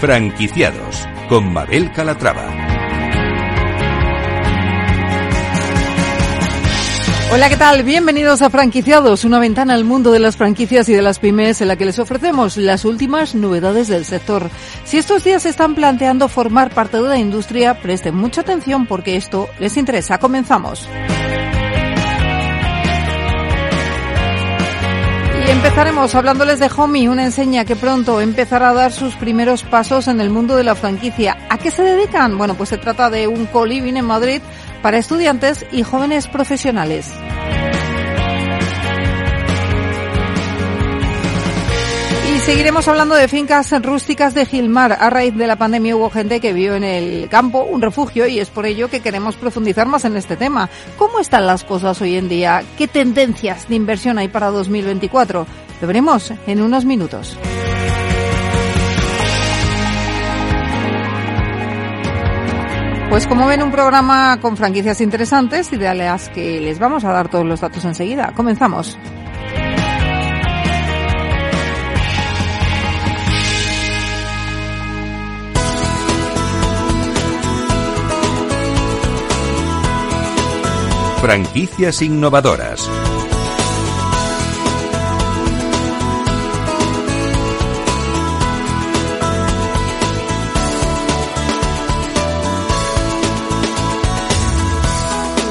Franquiciados con Mabel Calatrava. Hola, ¿qué tal? Bienvenidos a Franquiciados, una ventana al mundo de las franquicias y de las pymes en la que les ofrecemos las últimas novedades del sector. Si estos días están planteando formar parte de la industria, presten mucha atención porque esto les interesa. Comenzamos. Empezaremos hablándoles de Homey, una enseña que pronto empezará a dar sus primeros pasos en el mundo de la franquicia. ¿A qué se dedican? Bueno, pues se trata de un co-living en Madrid para estudiantes y jóvenes profesionales. Seguiremos hablando de fincas rústicas de Gilmar. A raíz de la pandemia hubo gente que vio en el campo un refugio y es por ello que queremos profundizar más en este tema. ¿Cómo están las cosas hoy en día? ¿Qué tendencias de inversión hay para 2024? Lo veremos en unos minutos. Pues como ven, un programa con franquicias interesantes y de que les vamos a dar todos los datos enseguida. Comenzamos. Franquicias innovadoras.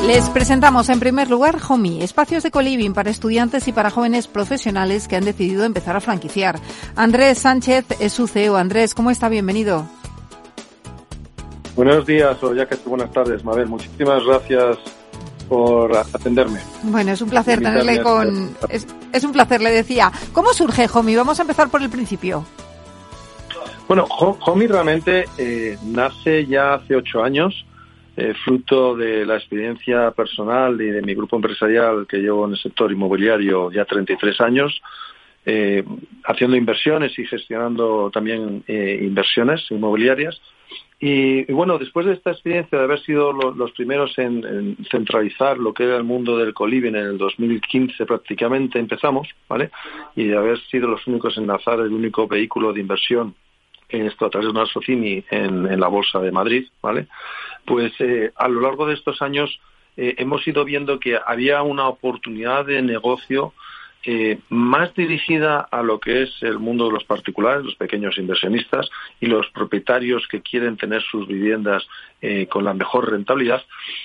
Les presentamos en primer lugar HOMI, espacios de coliving para estudiantes y para jóvenes profesionales que han decidido empezar a franquiciar. Andrés Sánchez es su CEO. Andrés, ¿cómo está? Bienvenido. Buenos días o ya que buenas tardes, Mabel. Muchísimas gracias por atenderme. Bueno, es un placer tenerle con... Es, un placer, le decía. ¿Cómo surge Homi? Vamos a empezar por el principio. Bueno, Homi realmente eh, nace ya hace ocho años, eh, fruto de la experiencia personal y de mi grupo empresarial que llevo en el sector inmobiliario ya 33 años, eh, haciendo inversiones y gestionando también inversiones inmobiliarias. Y, bueno, después de esta experiencia de haber sido los primeros en, centralizar lo que era el mundo del coliving en el 2015 prácticamente empezamos, ¿vale? Y de haber sido los únicos en lanzar el único vehículo de inversión en esto a través de una Socini en, la Bolsa de Madrid, ¿vale? Pues eh, a lo largo de estos años eh, hemos ido viendo que había una oportunidad de negocio eh, más dirigida a lo que es el mundo de los particulares, los pequeños inversionistas y los propietarios que quieren tener sus viviendas eh, con la mejor rentabilidad.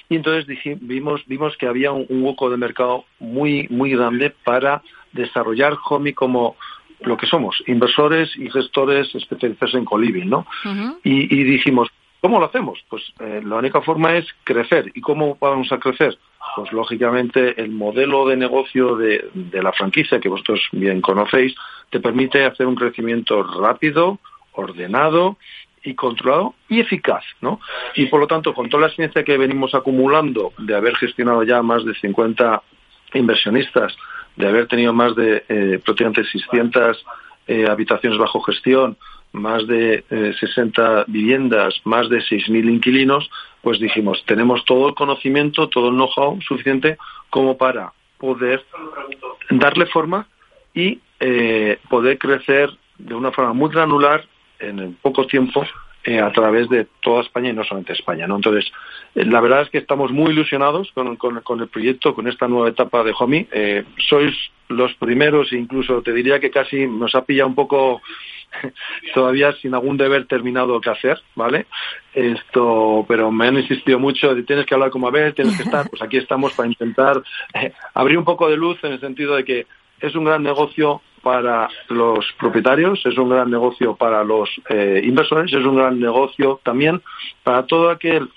Y entonces vimos, vimos que había un, hueco de mercado muy, muy grande para desarrollar HOMI como lo que somos, inversores y gestores especializados en coliving, ¿no? y, dijimos, ¿cómo lo hacemos? Pues eh, la única forma es crecer. ¿Y cómo vamos a crecer? Pues lógicamente el modelo de negocio de, la franquicia que vosotros bien conocéis te permite hacer un crecimiento rápido, ordenado y controlado y eficaz, ¿no? Y por lo tanto, con toda la experiencia que venimos acumulando de haber gestionado ya más de 50 inversionistas, de haber tenido más de eh, prácticamente 600 eh, habitaciones bajo gestión, más de 60 eh, viviendas, más de 6.000 inquilinos, pues dijimos, tenemos todo el conocimiento, todo el know-how suficiente como para poder darle forma y eh, poder crecer de una forma muy granular en poco tiempo eh, a través de toda España y no solamente España. ¿no? Entonces, la verdad es que estamos muy ilusionados con, con, el proyecto, con esta nueva etapa de HOMI. sois los primeros, incluso te diría que casi nos ha pillado un poco todavía sin algún deber terminado que hacer, ¿vale? Esto, pero me han insistido mucho, tienes que hablar como Abel, tienes que estar, pues aquí estamos para intentar eh, abrir un poco de luz en el sentido de que es un gran negocio para los propietarios, es un gran negocio para los eh, inversores, es un gran negocio también para todo aquel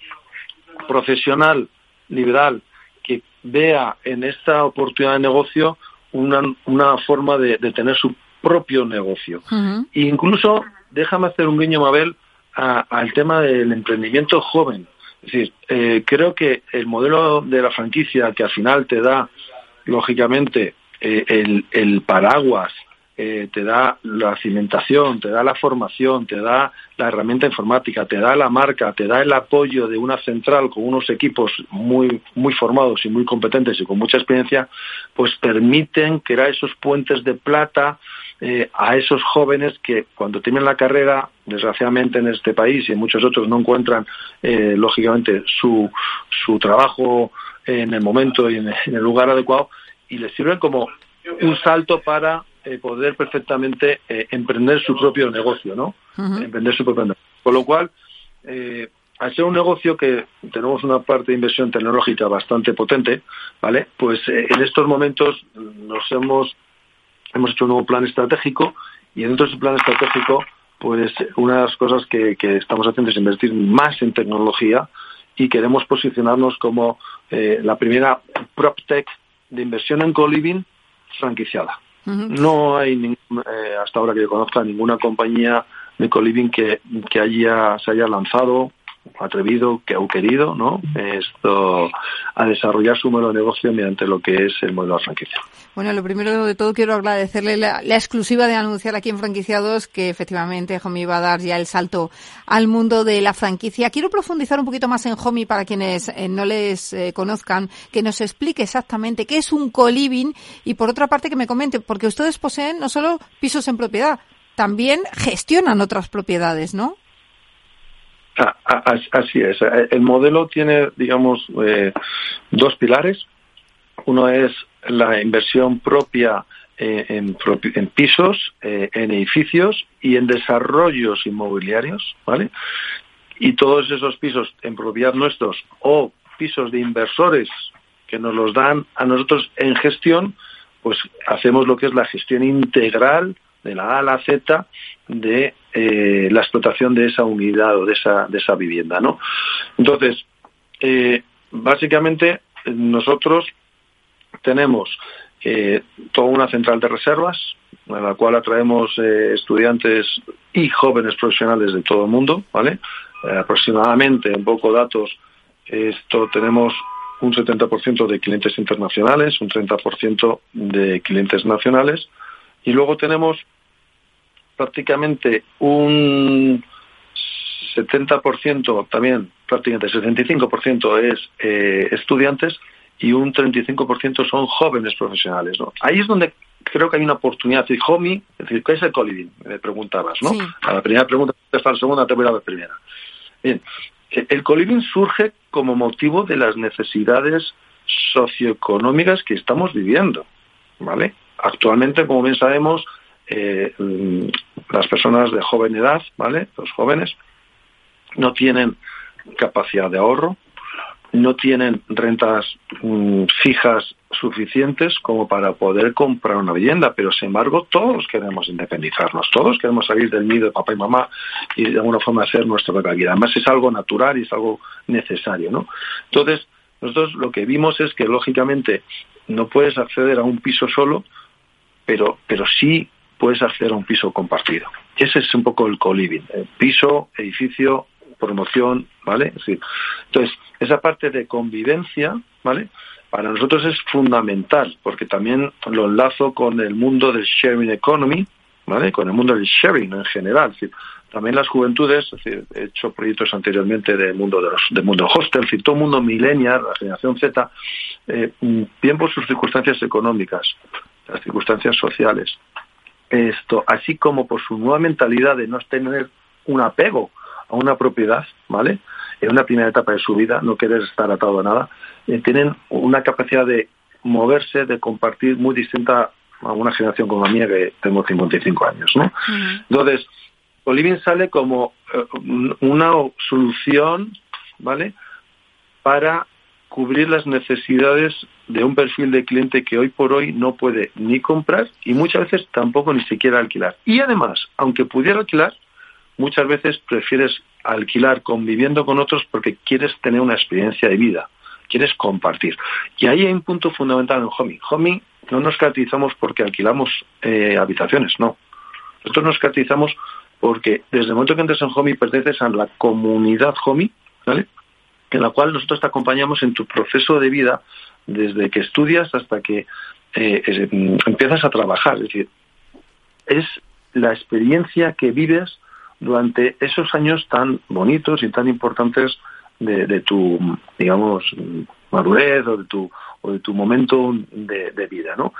profesional liberal que vea en esta oportunidad de negocio una, una forma de, de tener su propio negocio. incluso, déjame hacer un guiño, Mabel, al tema del emprendimiento joven. Es decir, eh, creo que el modelo de la franquicia que al final te da, lógicamente, eh, el, paraguas eh, te da la cimentación, te da la formación, te da la herramienta informática, te da la marca, te da el apoyo de una central con unos equipos muy, muy formados y muy competentes y con mucha experiencia, pues permiten crear esos puentes de plata eh, a esos jóvenes que cuando tienen la carrera, desgraciadamente en este país y en muchos otros no encuentran, eh, lógicamente, su, su trabajo en el momento y en el lugar adecuado y les sirven como un salto para eh, poder perfectamente eh, emprender su propio negocio, ¿no? Emprender su propio negocio. Con lo cual, eh, al ser un negocio que tenemos una parte de inversión tecnológica bastante potente, ¿vale? Pues en estos momentos nos hemos hemos hecho un nuevo plan estratégico y dentro de ese plan estratégico, pues una de las cosas que, que estamos haciendo es invertir más en tecnología y queremos posicionarnos como la primera PropTech de inversión en co-living franquiciada. No hay, eh, hasta ahora que yo conozca, ninguna compañía de co-living que, que haya, se haya lanzado atrevido que ha querido no esto a desarrollar su modelo de negocio mediante lo que es el modelo de franquicia. Bueno, lo primero de todo quiero agradecerle la, exclusiva de anunciar aquí en Franquiciados que efectivamente Homi va a dar ya el salto al mundo de la franquicia. Quiero profundizar un poquito más en Homi para quienes eh, no les eh, conozcan, que nos explique exactamente qué es un co-living y por otra parte que me comente, porque ustedes poseen no solo pisos en propiedad, también gestionan otras propiedades, ¿no? Ah, ah, así es. Eh, el modelo tiene, digamos, eh, dos pilares. Uno es la inversión propia eh, en, pisos, en edificios y en desarrollos inmobiliarios, ¿vale? Y todos esos pisos en propiedad nuestros o pisos de inversores que nos los dan a nosotros en gestión, pues hacemos lo que es la gestión integral de la A a la Z de eh, la explotación de esa unidad o de esa, de esa vivienda, ¿no? Entonces, eh, básicamente nosotros tenemos eh, toda una central de reservas en la cual atraemos estudiantes y jóvenes profesionales de todo el mundo, ¿vale? aproximadamente, en poco datos, esto tenemos un 70% de clientes internacionales, un 30% de clientes nacionales y luego tenemos prácticamente un 70% también, prácticamente 75% es eh, estudiantes y un 35% son jóvenes profesionales. ¿no? Ahí es donde creo que hay una oportunidad. Es decir, homie, es decir, ¿qué es el coliving? Me preguntabas, ¿no? A la primera pregunta, a la segunda, te voy a la primera. Bien, eh, el coliving surge como motivo de las necesidades socioeconómicas que estamos viviendo, ¿vale? Actualmente, como bien sabemos, eh, las personas de joven edad, ¿vale? Los jóvenes no tienen capacidad de ahorro, no tienen rentas mm, fijas suficientes como para poder comprar una vivienda, pero sin embargo todos queremos independizarnos, todos queremos salir del nido de papá y mamá y de alguna forma hacer nuestra propia vida. Además es algo natural y es algo necesario, ¿no? Entonces, nosotros lo que vimos es que lógicamente no puedes acceder a un piso solo, pero, pero sí puedes acceder a un piso compartido. Ese es un poco el co-living. Piso, edificio, promoción, ¿vale? entonces, esa parte de convivencia, ¿vale? Para nosotros es fundamental, porque también lo enlazo con el mundo del sharing economy, ¿vale? Con el mundo del sharing en general. también las juventudes, he hecho proyectos anteriormente del mundo de los, del mundo hostel, todo el mundo millennial, la generación Z, eh, bien por sus circunstancias económicas, las circunstancias sociales, esto, así como por su nueva mentalidad de no tener un apego a una propiedad, ¿vale? En una primera etapa de su vida, no querer estar atado a nada, eh, tienen una capacidad de moverse, de compartir muy distinta a una generación como la mía que tengo 55 años, ¿no? Entonces, Olivin sale como eh, una solución, ¿vale? Para cubrir las necesidades de un perfil de cliente que hoy por hoy no puede ni comprar y muchas veces tampoco ni siquiera alquilar. Y además, aunque pudiera alquilar, muchas veces prefieres alquilar conviviendo con otros porque quieres tener una experiencia de vida, quieres compartir. Y ahí hay un punto fundamental en Homey. Homey no nos caracterizamos porque alquilamos eh, habitaciones, no. Nosotros nos caracterizamos porque desde el momento que entras en Homey perteneces a la comunidad Homey, ¿vale? En la cual nosotros te acompañamos en tu proceso de vida desde que estudias hasta que eh, empiezas a trabajar. Es decir, es la experiencia que vives durante esos años tan bonitos y tan importantes de, tu, digamos, madurez o de tu, o de tu momento de, vida, ¿no?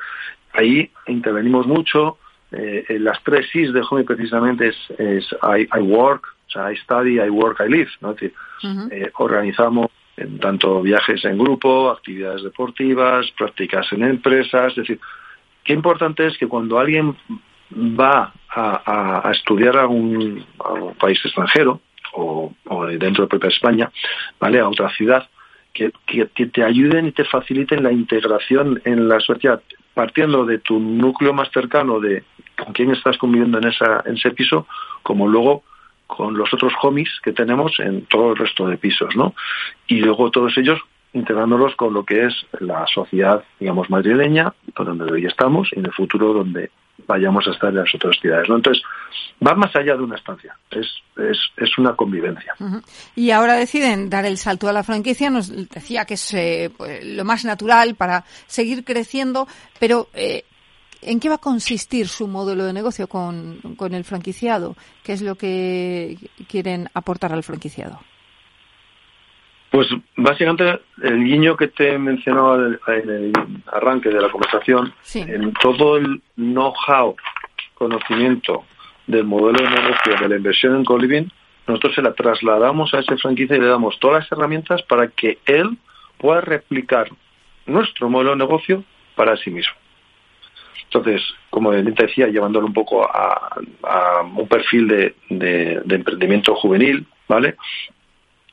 Ahí intervenimos mucho. Eh, las tres Cs de Home precisamente es, es I, work, o sea, I study, I work, I live, ¿no? Es decir, eh, organizamos tanto viajes en grupo, actividades deportivas, prácticas en empresas, es decir, qué importante es que cuando alguien va a, estudiar a un, país extranjero o, dentro de propia España, ¿vale? A otra ciudad, que, te ayuden y te faciliten la integración en la sociedad, partiendo de tu núcleo más cercano, de con quién estás conviviendo en, esa, en ese piso, como luego con los otros homies que tenemos en todo el resto de pisos, ¿no? Y luego todos ellos integrándolos con lo que es la sociedad, digamos, madrileña, donde hoy estamos, y en el futuro donde vayamos a estar en las otras ciudades. ¿no? Entonces, va más allá de una estancia, es, es, es una convivencia. Y ahora deciden dar el salto a la franquicia, nos decía que es eh, pues, lo más natural para seguir creciendo, pero eh, ¿en qué va a consistir su modelo de negocio con, con el franquiciado? ¿Qué es lo que quieren aportar al franquiciado? Pues básicamente el guiño que te mencionaba en el arranque de la conversación, en todo el know-how, conocimiento del modelo de negocio de la inversión en Coliving, nosotros se la trasladamos a ese franquicia y le damos todas las herramientas para que él pueda replicar nuestro modelo de negocio para sí mismo. Entonces, como te decía, llevándolo un poco a, un perfil de, de emprendimiento juvenil, ¿vale?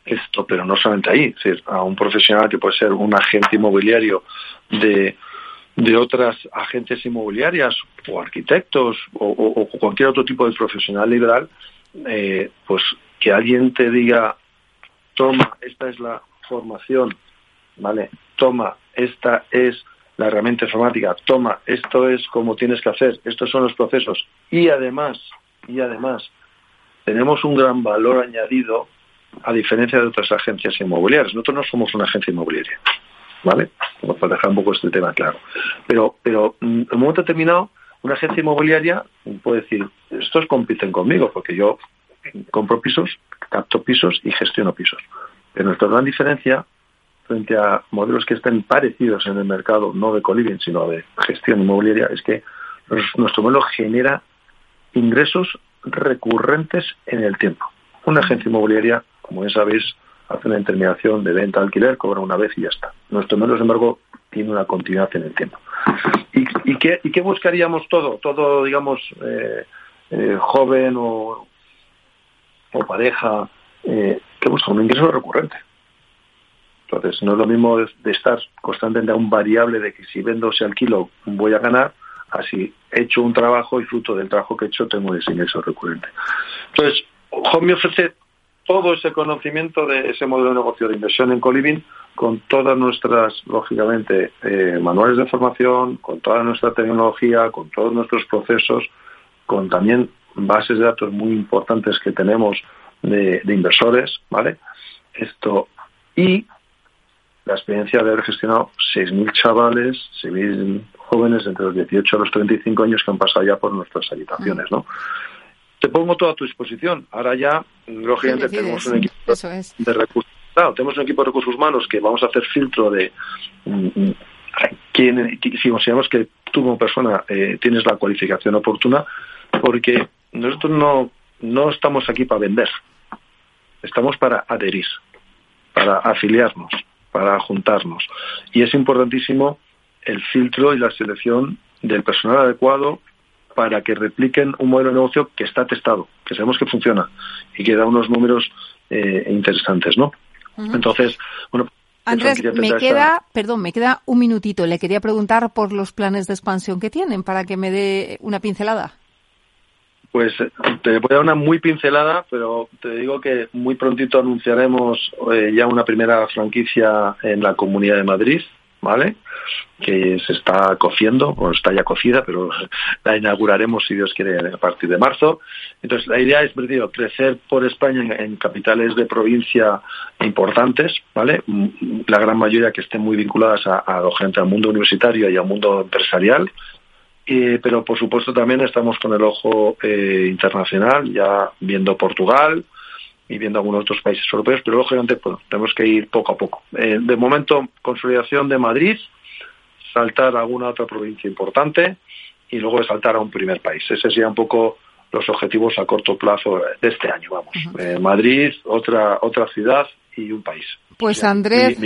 esto, pero no solamente ahí, es a un profesional que puede ser un agente inmobiliario de, de otras agentes inmobiliarias o arquitectos o, cualquier otro tipo de profesional liberal, eh, pues que alguien te diga, toma, esta es la formación, ¿vale? Toma, esta es la herramienta informática, toma, esto es como tienes que hacer, estos son los procesos. Y además, y además, tenemos un gran valor añadido a diferencia de otras agencias inmobiliarias. Nosotros no somos una agencia inmobiliaria, ¿vale? Para dejar un poco este tema claro. Pero, pero mm, en un momento determinado, una agencia inmobiliaria puede decir, estos compiten conmigo, porque yo compro pisos, capto pisos y gestiono pisos. Pero nuestra gran diferencia frente a modelos que estén parecidos en el mercado, no de coliving, sino de gestión inmobiliaria, es que nuestro modelo genera ingresos recurrentes en el tiempo. Una agencia inmobiliaria como ya sabéis, hace una intermediación de venta alquiler, cobra una vez y ya está. Nuestro modelo, sin embargo, tiene una continuidad en el tiempo. ¿Y, qué, y qué, buscaríamos todo? Todo, digamos, eh, eh, joven o, o pareja, eh, que busca un ingreso recurrente. Entonces, no es lo mismo de, estar constantemente a un variable de que si vendo ese alquilo voy a ganar, así he hecho un trabajo y fruto del trabajo que he hecho tengo ese ingreso recurrente. Entonces, Home me ofrece todo ese conocimiento de ese modelo de negocio de inversión en Coliving con todas nuestras, lógicamente, eh, manuales de formación, con toda nuestra tecnología, con todos nuestros procesos, con también bases de datos muy importantes que tenemos de, inversores, ¿vale? Esto, y la experiencia de haber gestionado 6.000 chavales, 6.000 jóvenes entre los 18 a los 35 años que han pasado ya por nuestras habitaciones, ¿no? te pongo toda a tu disposición. Ahora ya, lógicamente, tenemos un equipo de recursos. tenemos un equipo de recursos humanos que vamos a hacer filtro de mm, mm, quién, si consideramos que tú como persona eh, tienes la cualificación oportuna, porque nosotros no, no estamos aquí para vender, estamos para adherir, para afiliarnos, para juntarnos. Y es importantísimo el filtro y la selección del personal adecuado para que repliquen un modelo de negocio que está testado, que sabemos que funciona y que da unos números eh, interesantes, ¿no? Entonces, bueno. Andrés, me queda, perdón, me queda un minutito. Le quería preguntar por los planes de expansión que tienen para que me dé una pincelada. Pues te voy a dar una muy pincelada, pero te digo que muy prontito anunciaremos eh, ya una primera franquicia en la Comunidad de Madrid, ¿vale? Que se está cociendo, o está ya cocida, pero la inauguraremos, si Dios quiere, a partir de marzo. Entonces, la idea es, crecer por España en, capitales de provincia importantes, ¿vale? La gran mayoría que estén muy vinculadas a, a gente al mundo universitario y al mundo empresarial, pero por supuesto también estamos con el ojo internacional, ya viendo Portugal y viendo algunos otros países europeos, pero lógicamente pues, tenemos que ir poco a poco. de momento, consolidación de Madrid, saltar a alguna otra provincia importante y luego de saltar a un primer país. Ese sería un poco los objetivos a corto plazo de este año, vamos. Eh, Madrid, otra otra ciudad y un país. Pues Andrés.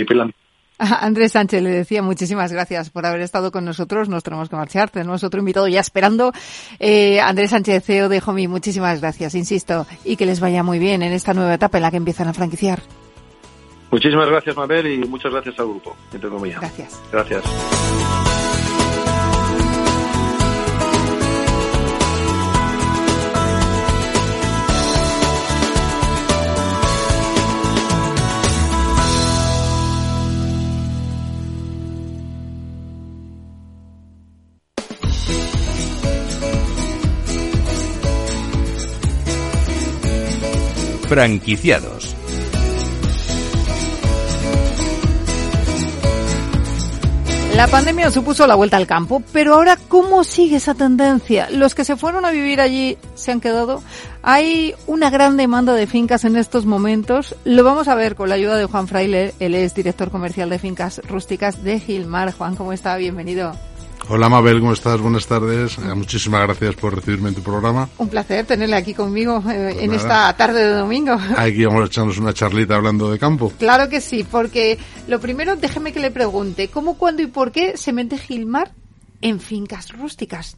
Andrés Sánchez le decía muchísimas gracias por haber estado con nosotros. Nos tenemos que marchar. Tenemos otro invitado ya esperando. Eh, Andrés Sánchez, CEO de Homi, muchísimas gracias, insisto, y que les vaya muy bien en esta nueva etapa en la que empiezan a franquiciar. Muchísimas gracias, Mabel, y muchas gracias al grupo, Gracias. Gracias. Franquiciados. La pandemia supuso la vuelta al campo, pero ahora, ¿cómo sigue esa tendencia? Los que se fueron a vivir allí se han quedado. Hay una gran demanda de fincas en estos momentos. Lo vamos a ver con la ayuda de Juan Fraile. Él es director comercial de fincas rústicas de Gilmar. Juan, ¿cómo está? Bienvenido. Hola Mabel, ¿cómo estás? Buenas tardes. Eh, muchísimas gracias por recibirme en tu programa. Un placer tenerle aquí conmigo eh, en esta tarde de domingo. Aquí vamos a echarnos una charlita hablando de campo. Claro que sí, porque lo primero déjeme que le pregunte, ¿cómo, cuándo y por qué se mete Gilmar en fincas rústicas?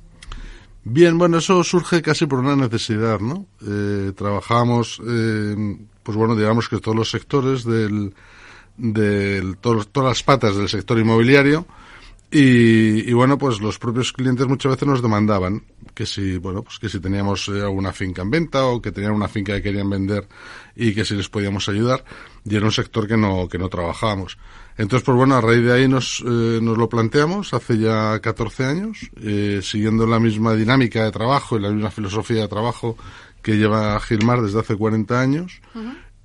Bien, bueno, eso surge casi por una necesidad, ¿no? Eh, trabajamos, pues bueno, digamos que todos los sectores del, del todas las patas del sector inmobiliario, y, bueno, pues los propios clientes muchas veces nos demandaban que si, bueno, pues que si teníamos eh, alguna finca en venta o que tenían una finca que querían vender y que si les podíamos ayudar. Y era un sector que no, que no trabajábamos. Entonces, pues bueno, a raíz de ahí nos, eh, nos lo planteamos hace ya 14 años, eh, siguiendo la misma dinámica de trabajo y la misma filosofía de trabajo que lleva Gilmar desde hace 40 años.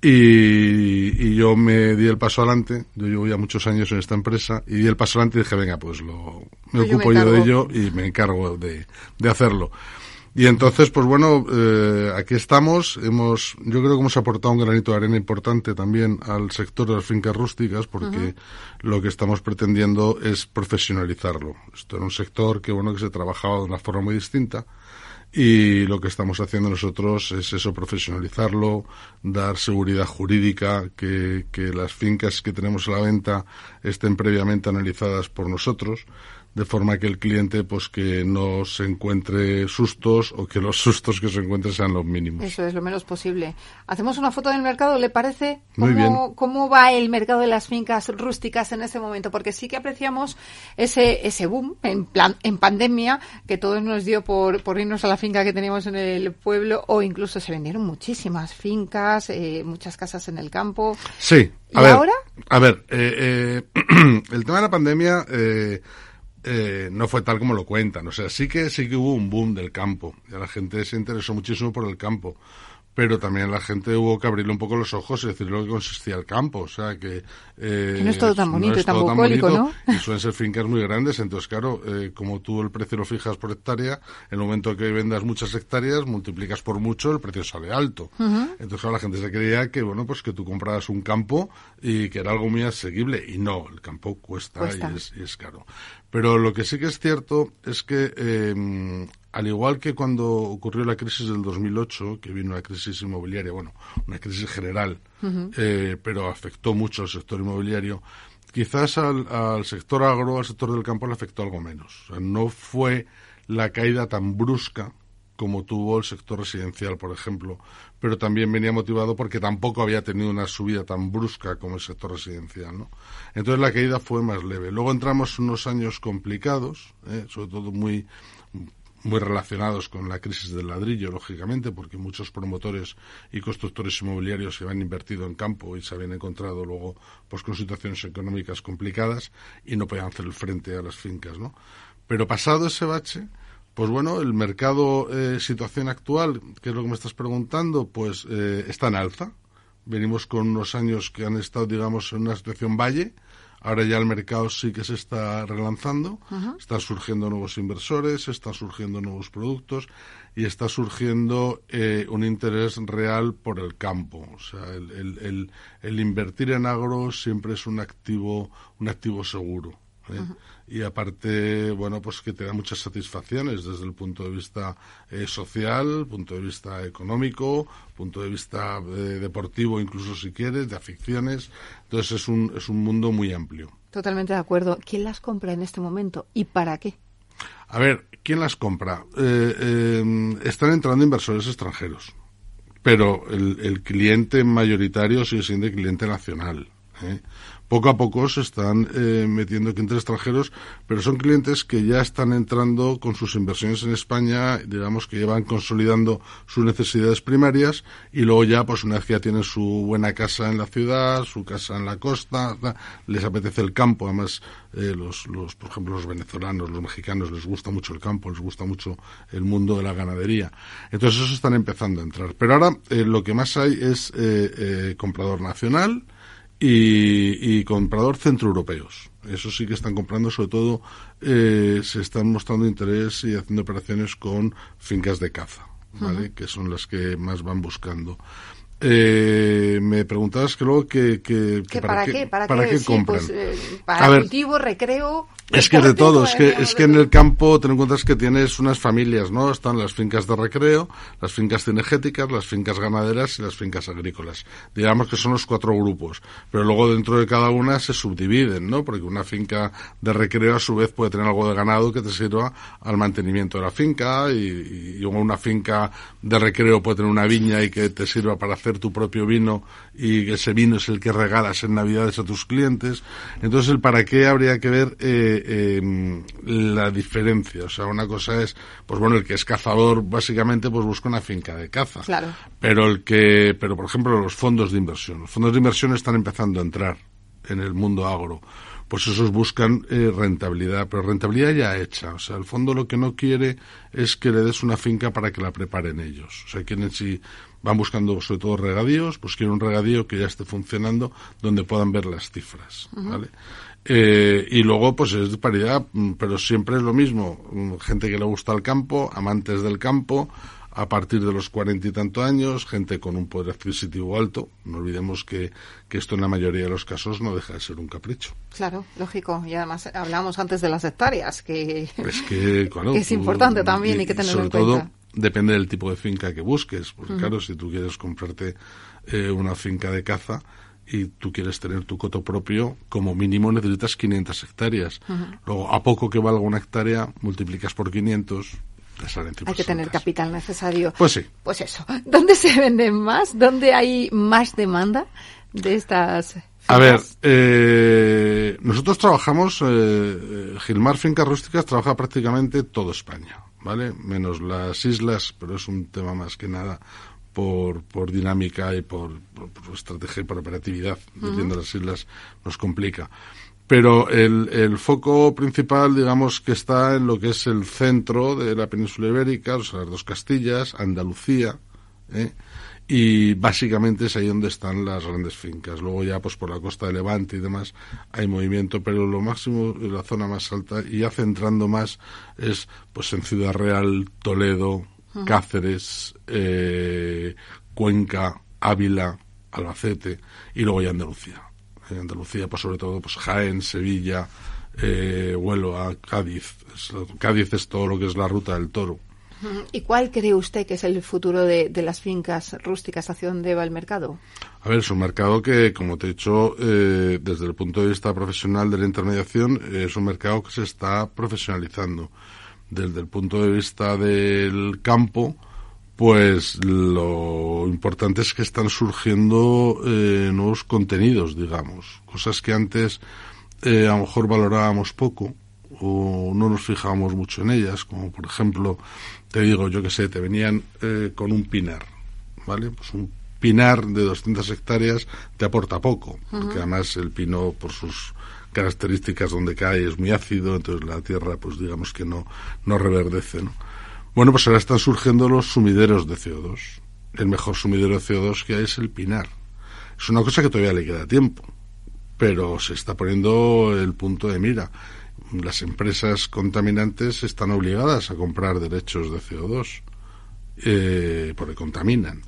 Y, yo me di el paso adelante, yo llevo ya muchos años en esta empresa, y di el paso adelante y dije, venga, pues lo, me pues ocupo yo, de ello y me encargo de, de hacerlo. Y entonces, pues bueno, eh, aquí estamos. Hemos, yo creo que hemos aportado un granito de arena importante también al sector de las fincas rústicas, porque lo que estamos pretendiendo es profesionalizarlo. Esto era un sector que bueno que se trabajaba de una forma muy distinta y lo que estamos haciendo nosotros es eso, profesionalizarlo, dar seguridad jurídica, que, que las fincas que tenemos a la venta estén previamente analizadas por nosotros de forma que el cliente pues que no se encuentre sustos o que los sustos que se encuentren sean los mínimos. Eso es lo menos posible. Hacemos una foto del mercado, ¿le parece? Muy bien. ¿Cómo va el mercado de las fincas rústicas en ese momento? Porque sí que apreciamos ese, ese boom en, plan, en pandemia que todos nos dio por, por irnos a la finca que teníamos en el pueblo o incluso se vendieron muchísimas fincas, eh, muchas casas en el campo. Sí. A ¿Y ahora? A ver, eh, eh, el tema de la pandemia... Eh, no fue tal como lo cuentan. O sea, sí que sí que hubo un boom del campo. Ya la gente se interesó muchísimo por el campo pero también la gente hubo que abrirle un poco los ojos y decir lo que consistía el campo. O sea, que... Eh, no es todo tan bonito y tan bucólico, ¿no? Y suelen ser fincas muy grandes. Entonces, claro, eh, como tú el precio lo fijas por hectárea, en el momento que vendas muchas hectáreas, multiplicas por mucho, el precio sale alto. Entonces, claro, la gente se creía que, bueno, pues que tú comprabas un campo y que era algo muy asequible. Y no, el campo cuesta, Y, es, y, es, caro. Pero lo que sí que es cierto es que eh, al igual que cuando ocurrió la crisis del 2008, que vino una crisis inmobiliaria, bueno, una crisis general, eh, pero afectó mucho al sector inmobiliario, quizás al, sector agro, al sector del campo le afectó algo menos. O sea, no fue la caída tan brusca como tuvo el sector residencial, por ejemplo, pero también venía motivado porque tampoco había tenido una subida tan brusca como el sector residencial, ¿no? Entonces la caída fue más leve. Luego entramos unos años complicados, ¿eh? sobre todo muy muy relacionados con la crisis del ladrillo, lógicamente, porque muchos promotores y constructores inmobiliarios se habían invertido en campo y se habían encontrado luego pues, con situaciones económicas complicadas y no podían hacer el frente a las fincas, ¿no? Pero pasado ese bache, pues bueno, el mercado, eh, situación actual, que es lo que me estás preguntando, pues eh, está en alza. Venimos con unos años que han estado, digamos, en una situación valle, Ahora ya el mercado sí que se está relanzando, están surgiendo nuevos inversores, están surgiendo nuevos productos y está surgiendo eh, un interés real por el campo. O sea, el, el, invertir en agro siempre es un activo, un activo seguro. ¿Eh? Y aparte, bueno, pues que te da muchas satisfacciones desde el punto de vista eh, social, punto de vista económico, punto de vista deportivo, incluso si quieres, de aficiones. Entonces es un, es un mundo muy amplio. Totalmente de acuerdo. ¿Quién las compra en este momento y para qué? A ver, ¿quién las compra? Eh, eh, están entrando inversores extranjeros, pero el, cliente mayoritario sigue siendo el cliente nacional. ¿eh? Poco a poco se están eh, metiendo clientes extranjeros, pero son clientes que ya están entrando con sus inversiones en España, digamos que llevan consolidando sus necesidades primarias y luego ya, pues una vez que ya tienen su buena casa en la ciudad, su casa en la costa, les apetece el campo, además eh, los, los, por ejemplo, los venezolanos, los mexicanos les gusta mucho el campo, les gusta mucho el mundo de la ganadería. Entonces, eso están empezando a entrar. Pero ahora eh, lo que más hay es comprador nacional, y, y comprador centroeuropeos. Eso sí que están comprando, sobre todo eh, se están mostrando interés y haciendo operaciones con fincas de caza, ¿vale? Que son las que más van buscando. Eh, me preguntabas que luego que, que, para, qué, para, qué, compran. Pues, eh, para cultivo, recreo. Es que de todo, es que, es que en el campo ten en cuenta que tienes unas familias, ¿no? Están las fincas de recreo, las fincas cinegéticas, las fincas ganaderas y las fincas agrícolas. Digamos que son los cuatro grupos. Pero luego dentro de cada una se subdividen, ¿no? Porque una finca de recreo a su vez puede tener algo de ganado que te sirva al mantenimiento de la finca y, y una finca de recreo puede tener una viña y que te sirva para hacer tu propio vino y ese vino es el que regalas en Navidades a tus clientes. Entonces el para qué habría que ver eh, eh, la diferencia. O sea, una cosa es, pues bueno, el que es cazador básicamente pues busca una finca de caza. Claro. Pero el que, pero por ejemplo los fondos de inversión. Los fondos de inversión están empezando a entrar en el mundo agro pues esos buscan eh, rentabilidad, pero rentabilidad ya hecha. O sea, el fondo lo que no quiere es que le des una finca para que la preparen ellos. O sea, quieren si van buscando sobre todo regadíos, pues quieren un regadío que ya esté funcionando donde puedan ver las cifras, ¿vale? Eh, y luego, pues es paridad, mm, pero siempre es lo mismo. Mm, gente que le gusta el campo, amantes del campo, a partir de los cuarenta y tantos años, gente con un poder adquisitivo alto. No olvidemos que, que, esto en la mayoría de los casos no deja de ser un capricho. Claro, lógico. Y además hablamos antes de las hectáreas, que, es, que, es importante también y, que tenerlo en todo, Depende del tipo de finca que busques. Porque claro, si tú quieres comprarte eh, una finca de caza, y tú quieres tener tu coto propio, como mínimo necesitas 500 hectáreas. Luego, a poco que valga una hectárea, multiplicas por 500, te salen Hay que tener capital necesario. Pues sí. Pues eso. ¿Dónde se venden más? ¿Dónde hay más demanda de estas A ver, eh, nosotros trabajamos, eh, Gilmar Fincas Rústicas trabaja prácticamente todo España, ¿vale? Menos las islas, pero es un tema más que nada por, por dinámica y por, estrategia y por operatividad, uh las islas, nos complica. Pero el, el, foco principal, digamos, que está en lo que es el centro de la península ibérica, o sea, las dos Castillas, Andalucía, ¿eh? y básicamente es ahí donde están las grandes fincas. Luego ya, pues por la costa de Levante y demás, hay movimiento, pero lo máximo, la zona más alta, y ya centrando más, es pues en Ciudad Real, Toledo, Cáceres, eh, Cuenca, Ávila, Albacete y luego ya Andalucía. En Andalucía, pues sobre todo, pues Jaén, Sevilla, eh, Huelva, Cádiz. Cádiz es todo lo que es la ruta del toro. ¿Y cuál cree usted que es el futuro de, las fincas rústicas? ¿Hacia dónde va el mercado? A ver, es un mercado que, como te he dicho, eh, desde el punto de vista profesional de la intermediación, es un mercado que se está profesionalizando desde el punto de vista del campo, pues lo importante es que están surgiendo eh, nuevos contenidos, digamos, cosas que antes eh, a lo mejor valorábamos poco o no nos fijábamos mucho en ellas, como por ejemplo, te digo, yo que sé, te venían eh, con un pinar, ¿vale? Pues un pinar de 200 hectáreas te aporta poco, porque además el pino por sus características donde cae es muy ácido, entonces la tierra, pues digamos que no, no reverdece, ¿no? Bueno, pues ahora están surgiendo los sumideros de CO2. El mejor sumidero de CO2 que hay es el pinar. Es una cosa que todavía le queda tiempo, pero se está poniendo el punto de mira. Las empresas contaminantes están obligadas a comprar derechos de CO2 eh, porque contaminan.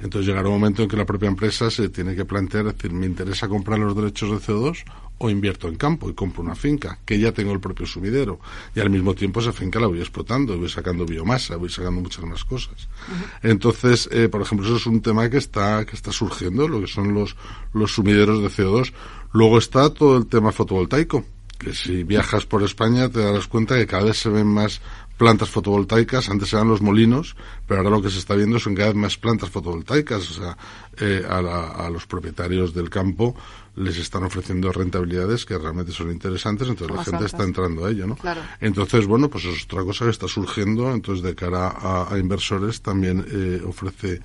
Entonces llegará un momento en que la propia empresa se tiene que plantear, decir, ¿me interesa comprar los derechos de CO2 o invierto en campo y compro una finca que ya tengo el propio sumidero y al mismo tiempo esa finca la voy explotando, voy sacando biomasa, voy sacando muchas más cosas. Entonces, eh, por ejemplo, eso es un tema que está que está surgiendo, lo que son los los sumideros de CO2. Luego está todo el tema fotovoltaico, que si viajas por España te darás cuenta que cada vez se ven más plantas fotovoltaicas, antes eran los molinos, pero ahora lo que se está viendo son cada vez más plantas fotovoltaicas, o sea, eh, a, los propietarios del campo les están ofreciendo rentabilidades que realmente son interesantes, entonces la gente está entrando a ello, ¿no? Entonces, bueno, pues es otra cosa que está surgiendo, entonces de cara a, inversores también eh, ofrece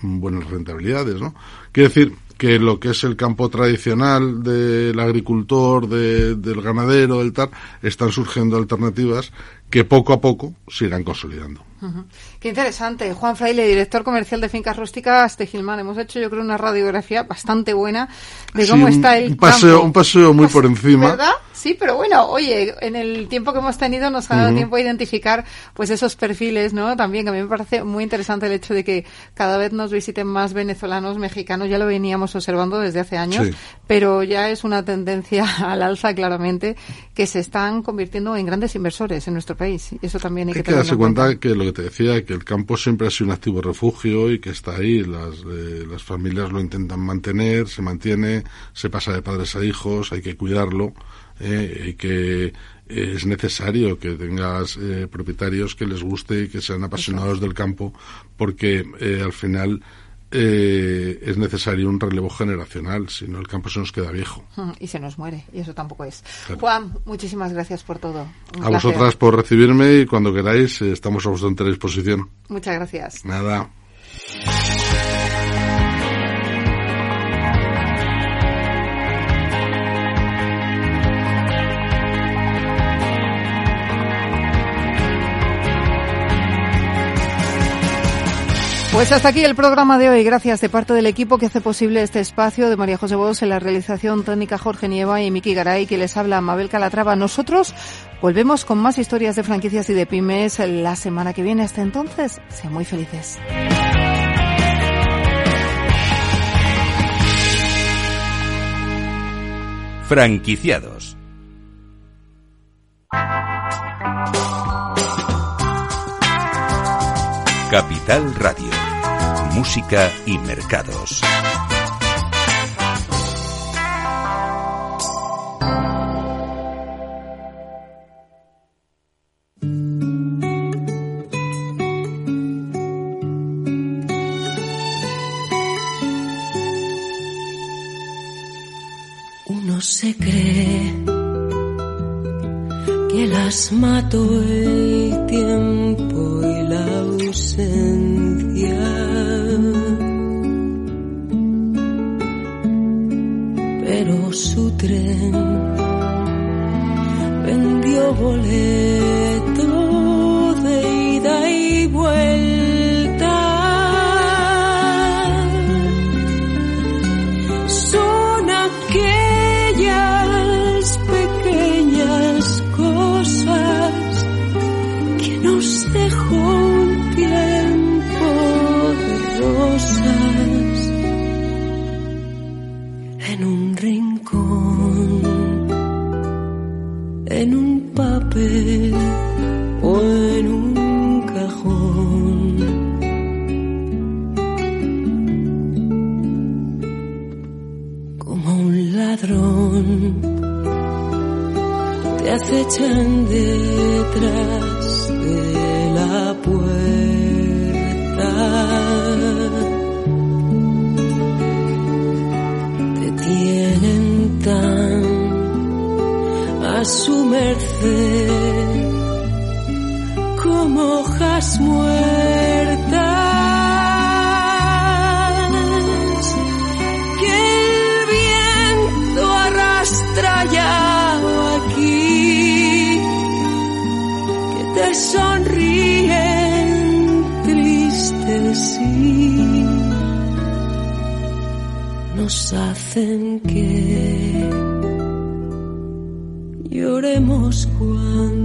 buenas rentabilidades, ¿no? Quiere decir que lo que es el campo tradicional del agricultor, del ganadero, del tal, están surgiendo alternativas que poco a poco se irán consolidando. Qué interesante. Juan Fraile, director comercial de Fincas Rústicas de Gilmán. Hemos hecho, yo creo, una radiografía bastante buena de cómo está el un paseo, Un paseo muy por encima. ¿Verdad? Sí, pero bueno, oye, en el tiempo que hemos tenido nos ha dado tiempo a identificar pues esos perfiles, ¿no? También, que a mí me parece muy interesante el hecho de que cada vez nos visiten más venezolanos, mexicanos. Ya lo veníamos observando desde hace años, pero ya es una tendencia al alza, claramente, que se están convirtiendo en grandes inversores en nuestro país. Y eso también hay, que, tener darse cuenta que lo que te decía, que el campo siempre ha sido un activo refugio y que está ahí. Las, eh, las familias lo intentan mantener, se mantiene, se pasa de padres a hijos, hay que cuidarlo eh, y que es necesario que tengas eh, propietarios que les guste y que sean apasionados del campo porque al final eh, es necesario un relevo generacional, si no el campo se nos queda viejo. Mm, y se nos muere, y eso tampoco es. Juan, muchísimas gracias por todo. a vosotras por recibirme y cuando queráis eh, estamos a vuestra disposición. Muchas gracias. Nada. Pues hasta aquí el programa de hoy. Gracias de parte del equipo que hace posible este espacio de María José Bos en la realización técnica Jorge Nieva y Miki Garay que les habla Mabel Calatrava. Nosotros volvemos con más historias de franquicias y de pymes la semana que viene. Hasta entonces, sean muy felices. Franquiciados. Capital Radio música y mercados. Uno se cree que las mato el tiempo te acechan detrás de la puerta. Te tienen tan su merced como hojas muertas sonríen tristes no nos hacen que lloremos cuando